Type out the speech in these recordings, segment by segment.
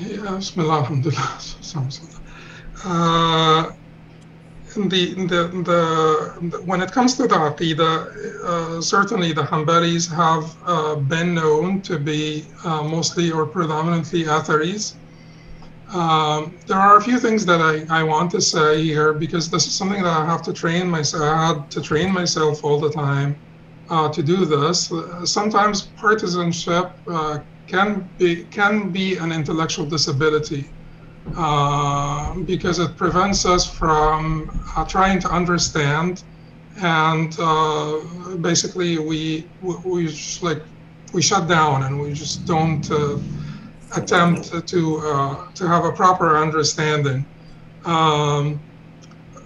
Alhamdulillah. Uh, the, the, the, when it comes to the uh, certainly the Hanbalis have uh, been known to be uh, mostly or predominantly Atharis. Um, there are a few things that I, I want to say here because this is something that I have to train myself. I had to train myself all the time uh, to do this. sometimes partisanship uh, can be can be an intellectual disability uh, because it prevents us from uh, trying to understand, and uh, basically we we, just, like we shut down and we just don't uh, attempt to uh, to have a proper understanding. Um,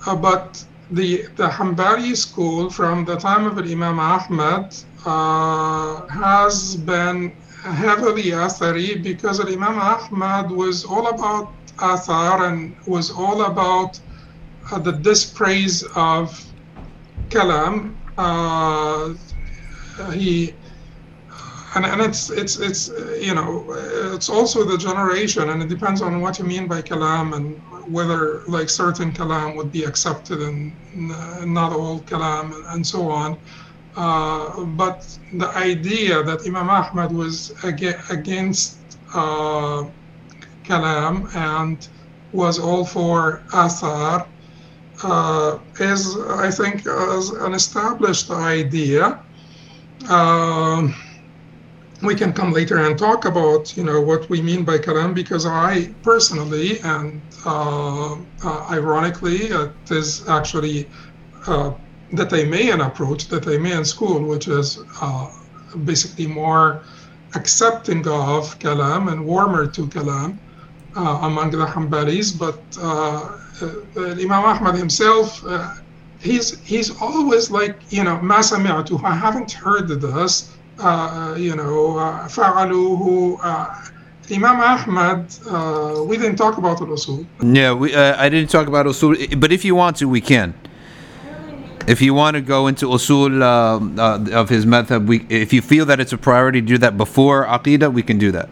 uh, but the the Hanbali school from the time of Imam Ahmad uh, has been heavily Athari because Imam Ahmad was all about Athar and was all about uh, the dispraise of Kalam. Uh, he and, and it's it's it's you know it's also the generation and it depends on what you mean by kalam and whether like certain kalam would be accepted and not all kalam and so on uh, but the idea that Imam Ahmad was against uh, kalam and was all for athar uh, is I think is an established idea. Um, we can come later and talk about you know what we mean by kalam because I personally and uh, uh, ironically it is actually the Taymiyyan approach, the Taymiyyan school, which is uh, basically more accepting of Kalam and warmer to Kalam uh, among the Hanbalis. But uh, uh, uh, Imam Ahmad himself, he's he's always like, you know, ma sami'tu, I haven't heard this, you know, uh, Who Imam Ahmad, uh, we didn't talk about usul. Yeah, we, uh, I didn't talk about usul, but if you want to, we can. If you want to go into usul uh, uh, of his method, we, if you feel that it's a priority to do that before aqidah, we can do that.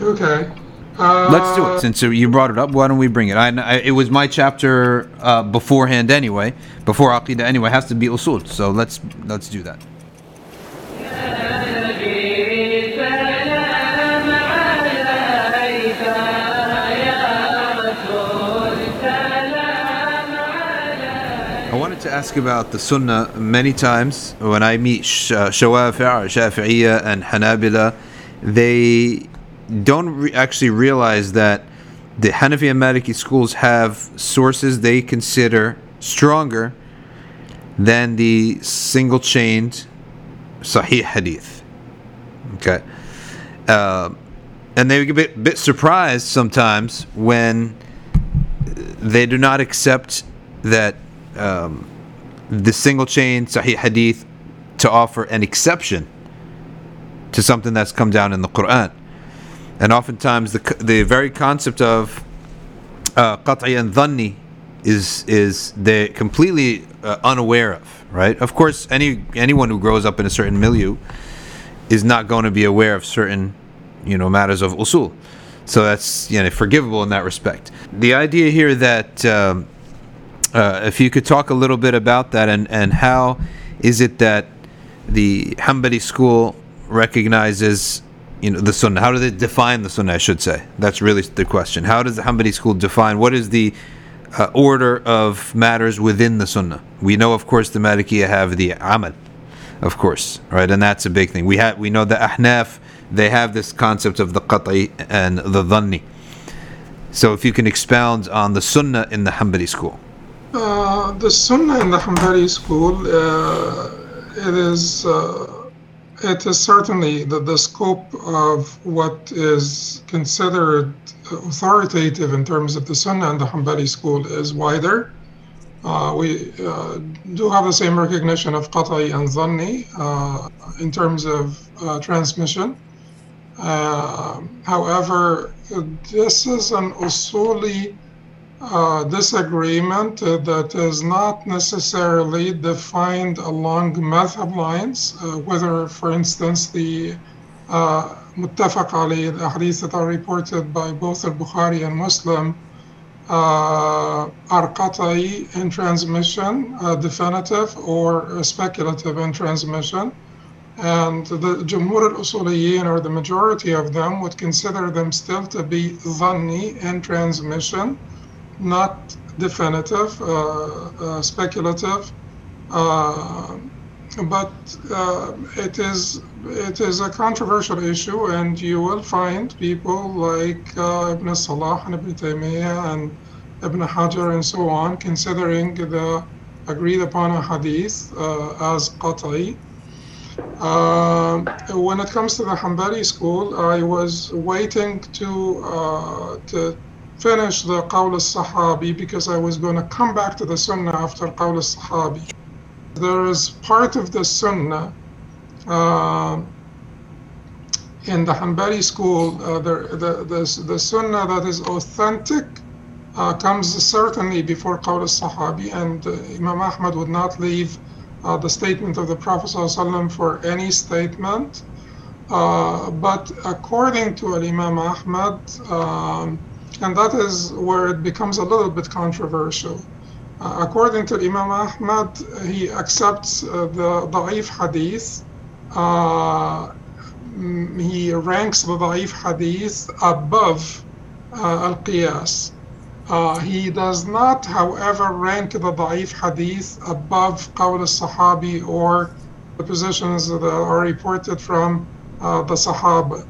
Okay. Let's do it. Since you brought it up, why don't we bring it? I, I it was my chapter beforehand anyway, before aqidah anyway. It has to be usul, so let's let's do that. Wanted to ask about the Sunnah many times. When I meet Shawafi' Shafi'iyya and Hanabila, they don't re- actually realize that the Hanafi and Maliki schools have sources they consider stronger than the single chained Sahih Hadith. Okay. Uh, and they get a bit, bit surprised sometimes when they do not accept that um, the single chain Sahih Hadith to offer an exception to something that's come down in the Quran. And oftentimes the the very concept of uh, qat'i and dhanni is is they completely uh, unaware of, right? Of course, any anyone who grows up in a certain milieu is not going to be aware of certain, you know, matters of usul. So that's you know forgivable in that respect. The idea here that um, uh, if you could talk a little bit about that and, and how is it that the Hanbali school recognizes you know the sunnah? How do they define the sunnah i should say? That's really the question. How does the hanbali school define what is the uh, order of matters within the sunnah? We know of course the malikiya have the amal of course right? And that's a big thing. We have we know the ahnaf they have this concept of the qat'i and the dhanni. So if you can expound on the sunnah in the hanbali school uh, the Sunnah in the Hanbali school, uh, it is uh, it is certainly the, the scope of what is considered authoritative in terms of the Sunnah in the Hanbali school is wider. Uh, we uh, do have the same recognition of Qat'i and Dhanni in terms of transmission. however, this is an usuli this agreement uh, that is not necessarily defined along method lines, uh, whether, for instance, the uh, muttafaq ali, the hadith that are reported by both al-Bukhari and Muslim, uh, are qata'i in transmission, uh, definitive or speculative in transmission. And the Jumhur al-Usuliyin, or the majority of them, would consider them still to be dhanni in transmission, not definitive, uh, uh speculative. Uh, but it is it is a controversial issue, and you will find people like Ibn Salah and Ibn Taymiyyah and Ibn Hajar and so on considering the agreed upon hadith uh, as qat'i. Uh, when it comes to the Hanbali school, I was waiting to uh, to finish the Qawl al-Sahabi because I was going to come back to the Sunnah after Qawl al-Sahabi there is part of the Sunnah uh, in the Hanbali school, uh, the, the, the, the Sunnah that is authentic uh, comes certainly before Qawl al-Sahabi, and uh, Imam Ahmad would not leave uh, the statement of the Prophet for any statement. Uh, but according to Imam Ahmad, um, and that is where it becomes a little bit controversial. Uh, according to Imam Ahmad, he accepts uh, the da'if hadith. Uh, mm, he ranks the da'if hadith above uh, al-qiyas. Uh, he does not, however, rank the da'if hadith above qawl al-sahabi or the positions that are reported from uh, the sahaba.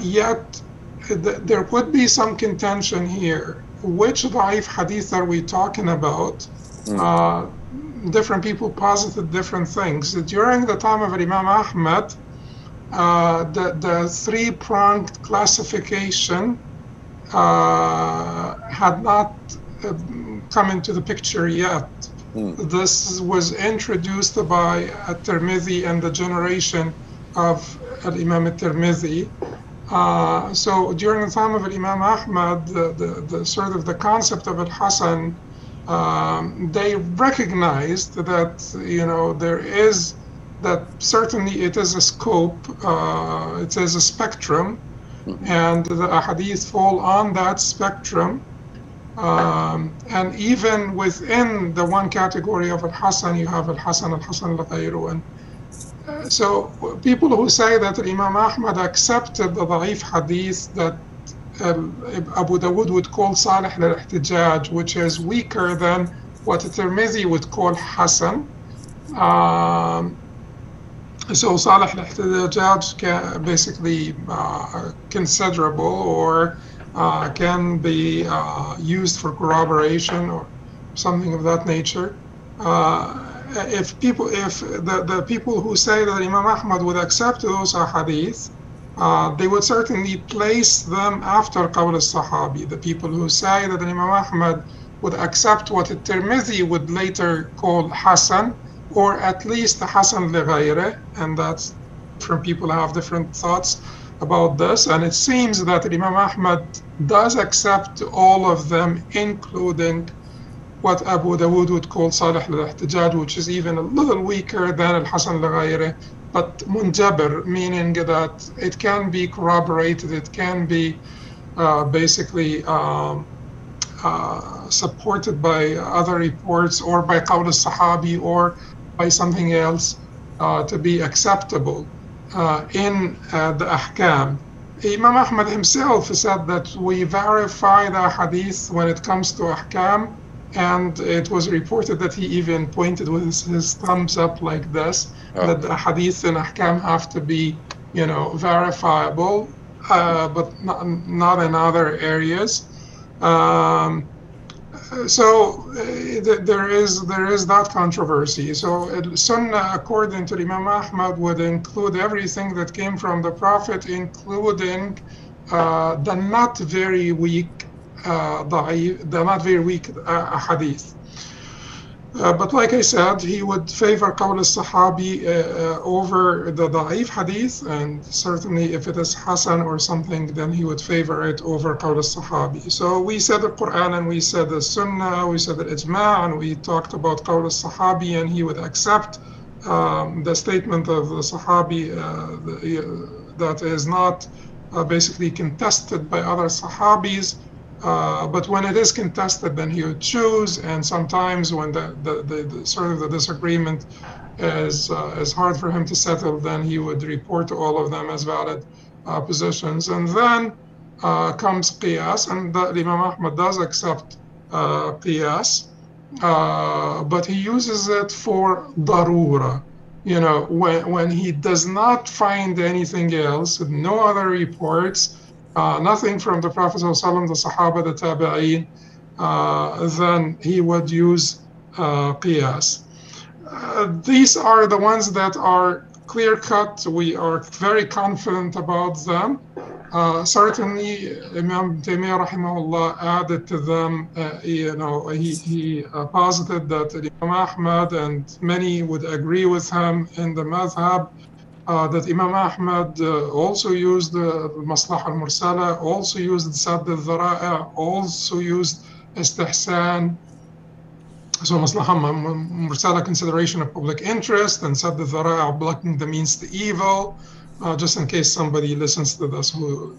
yet, th- there would be some contention here which da'if hadith are we talking about? Mm. Uh, different people posited different things. During the time of Imam Ahmad, uh, the, the three pronged classification uh, had not uh, come into the picture yet. Mm. This was introduced by At-Tirmidhi and the generation of Imam At-Tirmidhi. Uh, so during the time of Imam Ahmad, the, the, the, sort of the concept of al-Hasan, um, they recognized that you know there is that certainly it is a scope, uh, it is a spectrum, and the ahadith fall on that spectrum. Um, and even within the one category of al-Hasan, you have al-Hasan, al-Hasan al-Ghayru, and so people who say that Imam Ahmad accepted the da'if hadith that um, Abu Dawood would call Salih al-Ihtijaj, which is weaker than what Tirmidhi would call Hasan. Um, so Salih al-Ihtijaj basically uh, considerable or uh, can be uh, used for corroboration or something of that nature. Uh, if people, if the, the people who say that Imam Ahmad would accept those ahadith, uh, they would certainly place them after Qawl al-Sahabi. The people who say that Imam Ahmad would accept what Tirmidhi would later call Hasan, or at least Hasan li and that's different people have different thoughts about this. And it seems that Imam Ahmad does accept all of them, including what Abu Dawood would call Salih al-Ihtijaj, which is even a little weaker than al-Hasan al but munjabir, meaning that it can be corroborated, it can be uh, basically um, uh, supported by other reports or by qawl al-Sahabi or by something else uh, to be acceptable uh, in uh, the ahkam. Imam Ahmad himself said that we verify the hadith when it comes to ahkam and it was reported that he even pointed with his, his thumbs up like this oh. that the hadith and ahkam have to be you know verifiable uh, but not, not in other areas um, so uh, there is there is that controversy so sunnah according to imam ahmad would include everything that came from the prophet including uh, the not very weak ضعيف they're not very weak uh, hadith uh, but like I said, he would favor qawl al-sahabi uh, over the da'if hadith, and certainly if it is Hasan or something, then he would favor it over qawl al-sahabi. So we said the Quran and we said the Sunnah, we said the Ijma' and we talked about qawl al-sahabi, and he would accept um, the statement of the Sahabi, uh, the, that is not uh, basically contested by other Sahabis. uh, but when it is contested, then he would choose. And sometimes when the, the, the, the sort of the disagreement is, uh, is hard for him to settle, then he would report to all of them as valid uh, positions. And then uh, comes qiyas, and the, Imam Ahmad does accept uh, qiyas, uh, but he uses it for darura. You know, when, when he does not find anything else, no other reports, uh, nothing from the Prophet, the Sahaba, the Tabi'een, uh, then he would use uh, qiyas. Uh, these are the ones that are clear cut. We are very confident about them. Uh, certainly, Imam Taymiyyah rahimahullah added to them, uh, you know, he, he uh, posited that Imam Ahmad and many would agree with him in the madhab that Imam Ahmad uh, also used the Maslah al-Mursala, also used Sadd al-Dhara'a, also used Istihsan, so Maslaha Mursala consideration of public interest and Sadd al-Dhara'a blocking the means to evil uh, just in case somebody listens to this who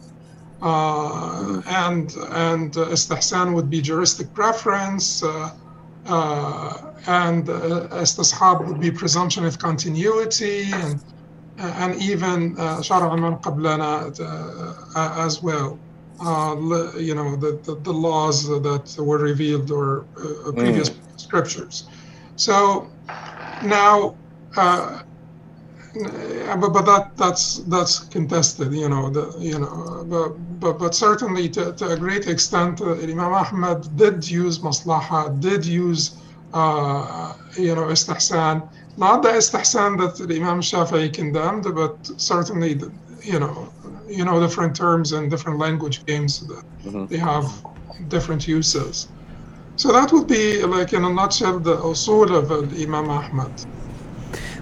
uh, and and uh, istihsan would be juristic preference uh, uh, and uh, istishab would be presumption of continuity and and even uh, shara man qablana as well you know the, the, the laws that were revealed or previous mm. scriptures so now but, but that that's that's contested, you know. The, you know, but but, but certainly to, to a great extent, uh, Imam Ahmad did use maslaha, did use uh, you know istihsan, not the istihsan that the Imam Shafi'i condemned, but certainly the, you know you know different terms and different language games that mm-hmm. they have different uses. So that would be like in a nutshell the usul of Imam Ahmad.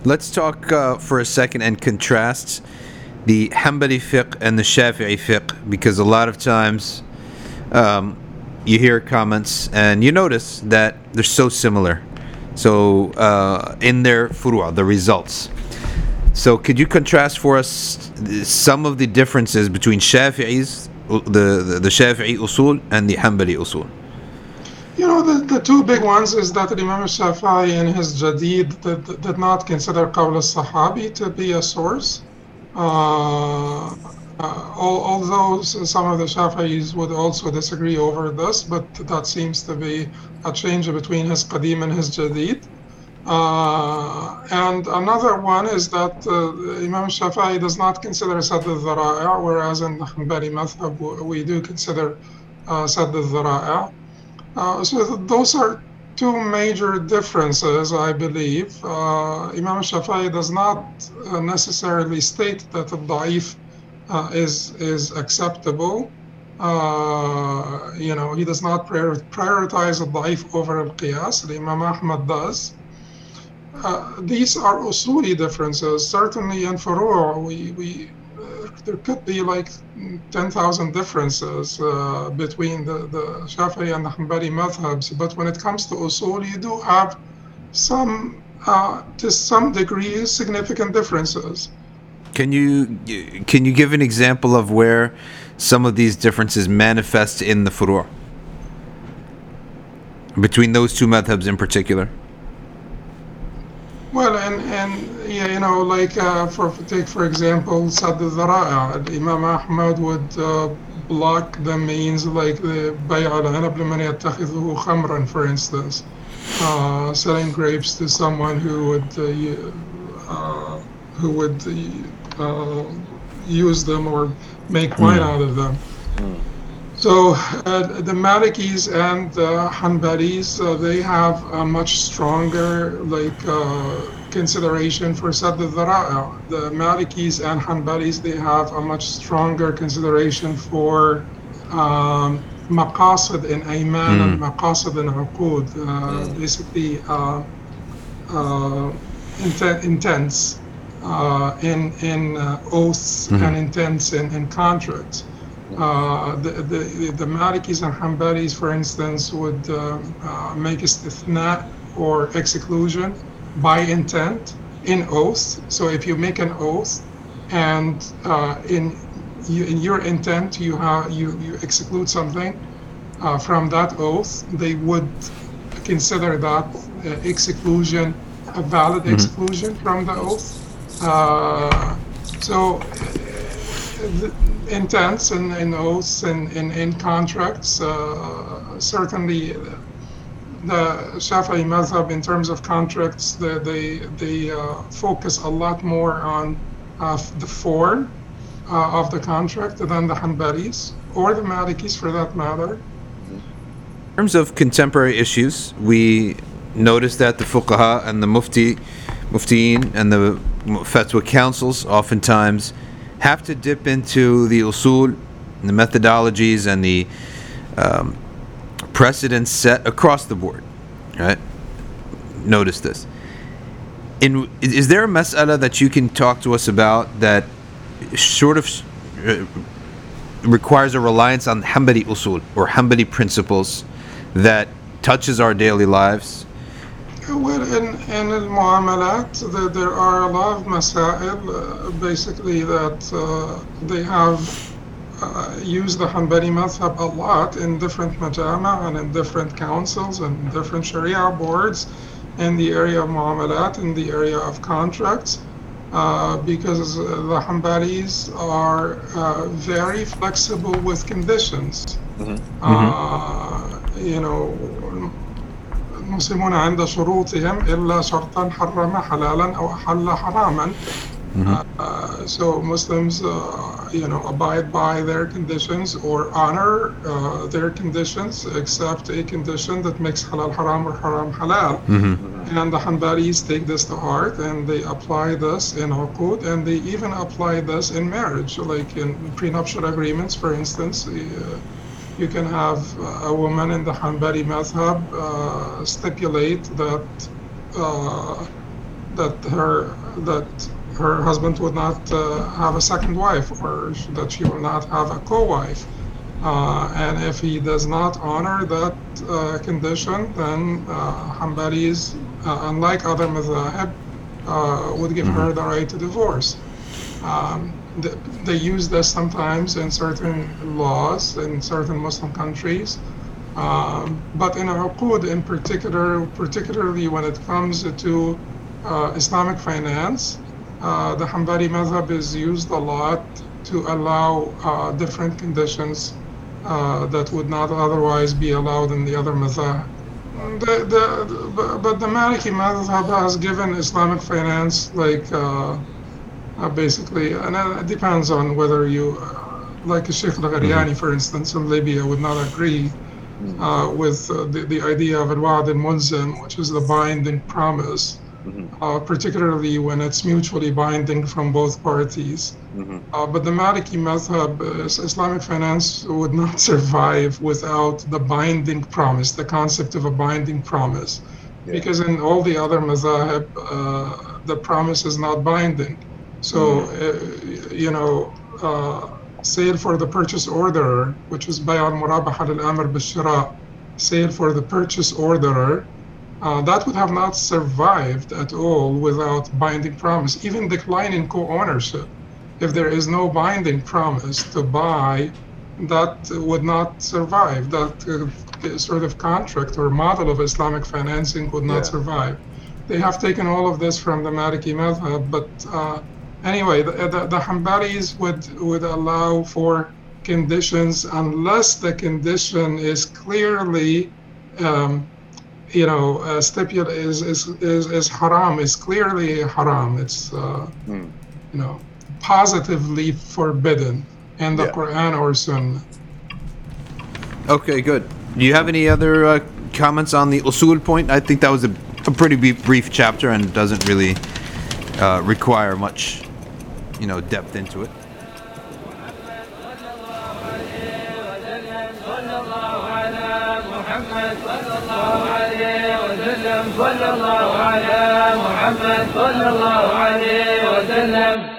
Let's talk uh, for a second and contrast the Hanbali fiqh and the Shafi'i fiqh because a lot of times um, you hear comments and you notice that they're so similar. So uh, in their furu'a, the results. So could you contrast for us some of the differences between Shafi'i's the, the, the Shafi'i usul and the Hanbali usul? You know, the, the two big ones is that Imam Shafi'i in his Jadid did, did not consider Qawl al-Sahabi to be a source. Uh, uh, although some of the Shafi'is would also disagree over this, but that seems to be a change between his Qadim and his Jadid. Uh, and another one is that uh, Imam Shafi'i does not consider Sadd al-Dhara'a, whereas in the Hanbali Madhab we do consider uh, Sadd al-Dhara'a. Uh, so those are two major differences, I believe. Uh, Imam Shafi'i does not uh, necessarily state that the da'if uh, is is acceptable. Uh, you know, he does not prior- prioritize the da'if over al-qiyas. Imam Ahmad does. Uh, these are usuli differences. Certainly in furu' we, we there could be like 10,000 differences uh, between the, the Shafi'i and the Hanbali madhabs. But when it comes to usul, you do have some, uh, to some degree, significant differences. Can you can you give an example of where some of these differences manifest in the furu' between those two madhabs in particular? Well, and, and yeah, you know, like uh, for take for example, Sadd al-Dhara'a, Imam Ahmad would uh, block the means like the Bay' al-Anab liman yattakhidhuhu khamran, for instance, uh, selling grapes to someone who would uh, uh who would uh, use them or make wine mm. out of them. Mm. So uh, the Malikis and the Hanbalis, uh, they have a much stronger like uh, consideration for Sadd al The Malikis and Hanbalis, they have a much stronger consideration for um, maqasid in ayman mm. and maqasid in uqud, uh, basically uh, uh, intent, intents uh, in, in oaths mm. and intents and, in contracts. Uh, the, the, the Malikis and Hanbalis, for instance, would uh, uh, make istithna or exclusion by intent in oath. So if you make an oath and uh, in you, in your intent you have you you exclude something uh, from that oath, they would consider that uh, exclusion a valid Mhm. exclusion from the oath. Uh, so, uh, intents and, and oaths and, and contracts, uh, certainly the Shafi'i madhab in terms of contracts, they, they, they uh, focus a lot more on uh, the form uh, of the contract than the Hanbalis or the Malikis for that matter. In terms of contemporary issues, we notice that the fuqaha and the mufti, muftiin and the fatwa councils oftentimes have to dip into the usul, the methodologies, and the um, precedents set across the board. Right? Notice this. In is there a mas'ala that you can talk to us about that sort of uh, requires a reliance on Hanbali usul or Hanbali principles that touches our daily lives? Well, in, in al-muamalat, there, there are a lot of masail, uh, basically, that uh, they have uh, used the Hanbali madhab a lot in different majama and in different councils and different sharia boards in the area of muamalat, in the area of contracts, uh, because the Hanbalis are uh, very flexible with conditions. Uh, you know, مسلم عند شروطهم إلا شرطا حرم حلالا أو أحل حراما Mm-hmm. Uh, so Muslims, uh, you know, abide by their conditions or honor uh, their conditions, except a condition that makes halal haram or haram halal. Mm-hmm. And the Hanbalis take this to heart and they apply this in uqud and they even apply this in marriage, like in prenuptial agreements, for instance. Uh, you can have a woman in the Hanbali madhab uh, stipulate that uh, that her that her husband would not uh, have a second wife or that she will not have a co-wife. Uh, and if he does not honor that uh, condition, then uh, Hanbalis, uh, unlike other madhahib, uh, would give her the right to divorce. Um, they use this sometimes in certain laws in certain Muslim countries. Um, but in Uqud in particular, particularly when it comes to uh, Islamic finance, uh, the Hanbali madhab is used a lot to allow uh, different conditions uh, that would not otherwise be allowed in the other madhab. The, the, but- but the Maliki madhab has given Islamic finance like uh, basically, and uh, it depends on whether you, uh, like Sheikh Al-Ghariani, for instance, in Libya, would not agree uh, with uh, the, the idea of al-wa'd al-mulzim, which is the binding promise, uh, particularly when it's mutually binding from both parties. Uh, but the Maliki madhab, Islamic finance would not survive without the binding promise, the concept of a binding promise. Because in all the other uh, the promise is not binding. So, uh, you know, uh, sale for the purchase order, which is bay' al-murabaha al-amr bil-shira, sale for the purchase order, uh, that would have not survived at all without binding promise, even declining co-ownership. If there is no binding promise to buy, that would not survive. That uh, sort of contract or model of Islamic financing would not Yeah. survive. They have taken all of this from the Maliki madhab, but uh, anyway, the, the, the Hanbalis would, would allow for conditions unless the condition is clearly um, you know, uh, stipul is, is, is, is haram, is clearly haram. It's, uh, Hmm. you know, positively forbidden in the Yeah. Quran or Sunnah. Okay, good. Do you have any other uh, comments on the usul point? I think that was a, a pretty brief, brief chapter and doesn't really uh, require much, you know, depth into it. صلى الله على محمد صلى الله عليه وسلم